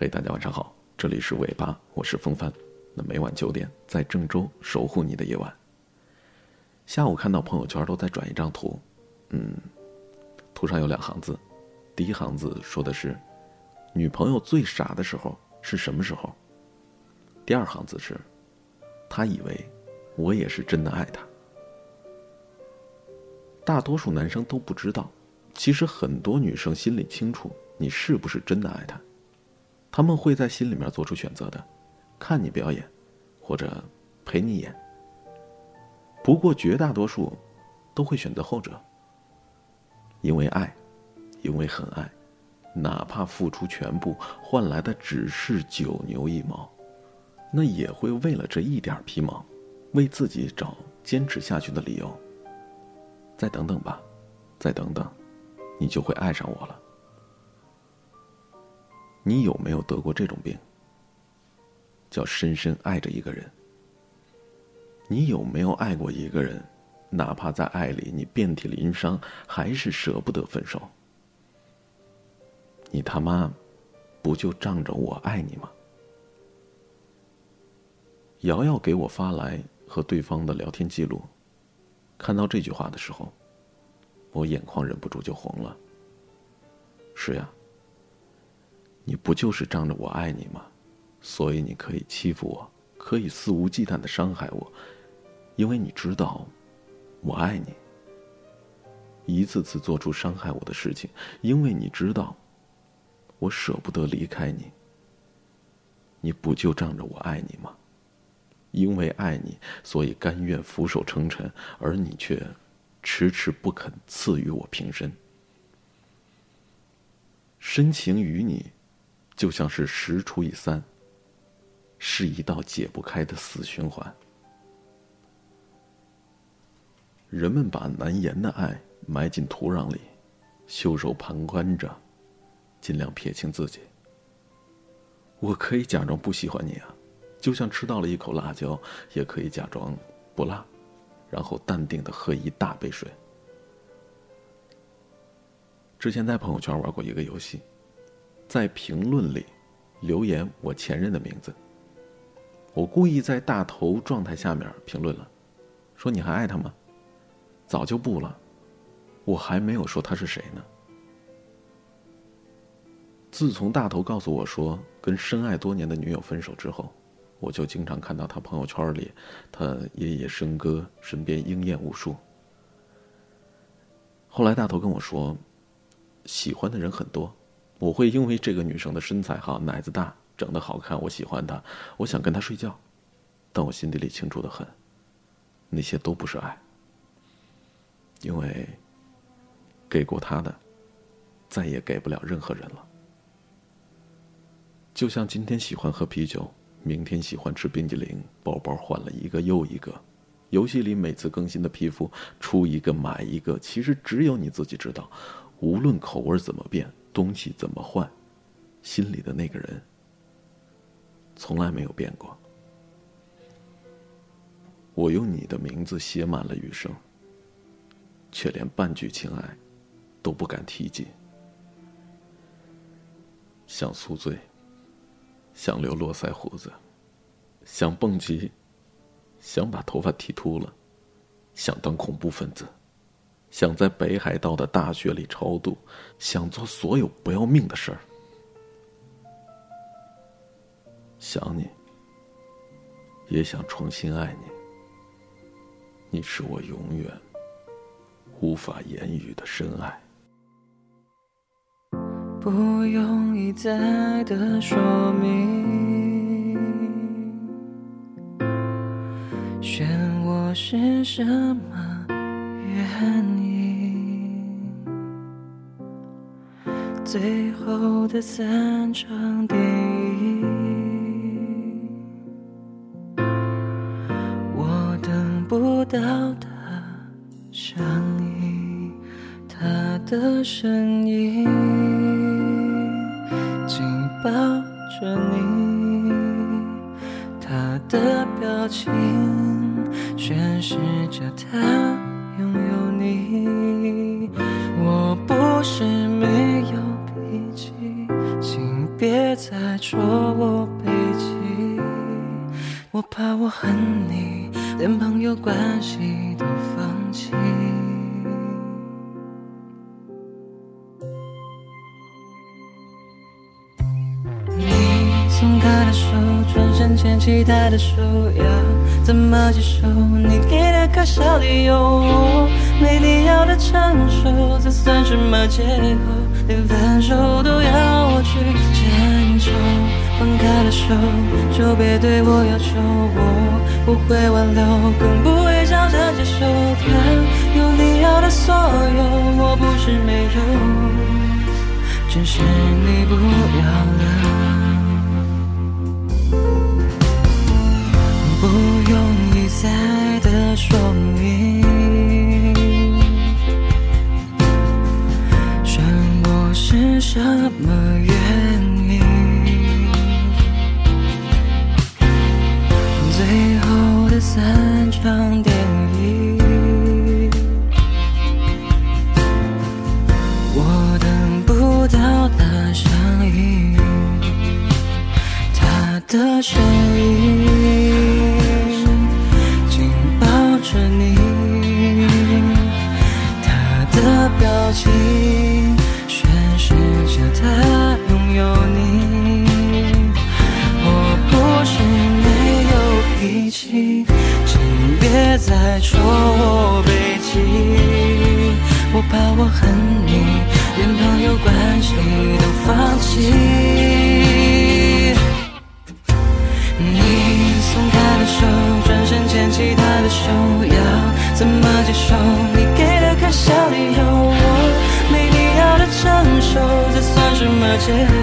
嘿，大家晚上好，这里是尾巴，我是风帆。那每晚九点，在郑州守护你的夜晚。下午看到朋友圈都在转一张图，嗯，图上有两行字，第一行字说的是，女朋友最傻的时候是什么时候？第二行字是，他以为我也是真的爱他。大多数男生都不知道，其实很多女生心里清楚你是不是真的爱他。他们会在心里面做出选择的，看你表演，或者陪你演。不过绝大多数都会选择后者，因为爱，因为很爱，哪怕付出全部换来的只是九牛一毛，那也会为了这一点皮毛，为自己找坚持下去的理由。再等等吧，再等等，你就会爱上我了。你有没有得过这种病？叫深深爱着一个人。你有没有爱过一个人？哪怕在爱里你遍体鳞伤，还是舍不得分手。你他妈，不就仗着我爱你吗？瑶瑶给我发来和对方的聊天记录，看到这句话的时候，我眼眶忍不住就红了。是呀。你不就是仗着我爱你吗？所以你可以欺负我，可以肆无忌惮的伤害我，因为你知道我爱你。一次次做出伤害我的事情，因为你知道我舍不得离开你。你不就仗着我爱你吗？因为爱你，所以甘愿俯首称臣，而你却迟迟不肯赐予我平身。深情于你。就像是十除以三，是一道解不开的死循环。人们把难言的爱埋进土壤里，袖手旁观着，尽量撇清自己。我可以假装不喜欢你啊，就像吃到了一口辣椒，也可以假装不辣，然后淡定的喝一大杯水。之前在朋友圈玩过一个游戏。在评论里留言我前任的名字。我故意在大头状态下面评论了，说你还爱他吗？早就不了，我还没有说他是谁呢。自从大头告诉我说跟深爱多年的女友分手之后，我就经常看到他朋友圈里他夜夜笙歌，身边莺燕无数。后来大头跟我说，喜欢的人很多。我会因为这个女生的身材好、奶子大、整的好看，我喜欢她，我想跟她睡觉，但我心底里清楚的很，那些都不是爱，因为给过她的，再也给不了任何人了。就像今天喜欢喝啤酒，明天喜欢吃冰激凌，包包换了一个又一个，游戏里每次更新的皮肤出一个买一个，其实只有你自己知道，无论口味怎么变。东西怎么换，心里的那个人从来没有变过。我用你的名字写满了余生，却连半句情爱都不敢提及。想宿醉，想留络腮胡子，想蹦极，想把头发剃秃了，想当恐怖分子。想在北海道的大雪里超度，想做所有不要命的事儿。想你，也想重新爱你。你是我永远无法言语的深爱。不用一再的说明，漩涡是什么原最后的散场电影，我等不到他声音，他的身影，紧抱着你，他的表情，宣示着他说。我背脊。我怕我恨你，连朋友关系都放弃。你松开的手，转身牵起他的手，要怎么接受？你给的可笑理由，我没必要的承受，这算什么借口？就别对我要求，我不会挽留，更不会笑着接受他有你要的所有，我不是没有，只是你不要了。不用一再的说明，选我是什么的声音紧抱着你，他的表情宣示着他拥有你。我不是没有脾气，请别再戳我背脊。我怕我恨你，连朋友关系都放弃。手，转身牵起他的手，要怎么接受？你给的可笑理由，我没必要的成熟，这算什么借口？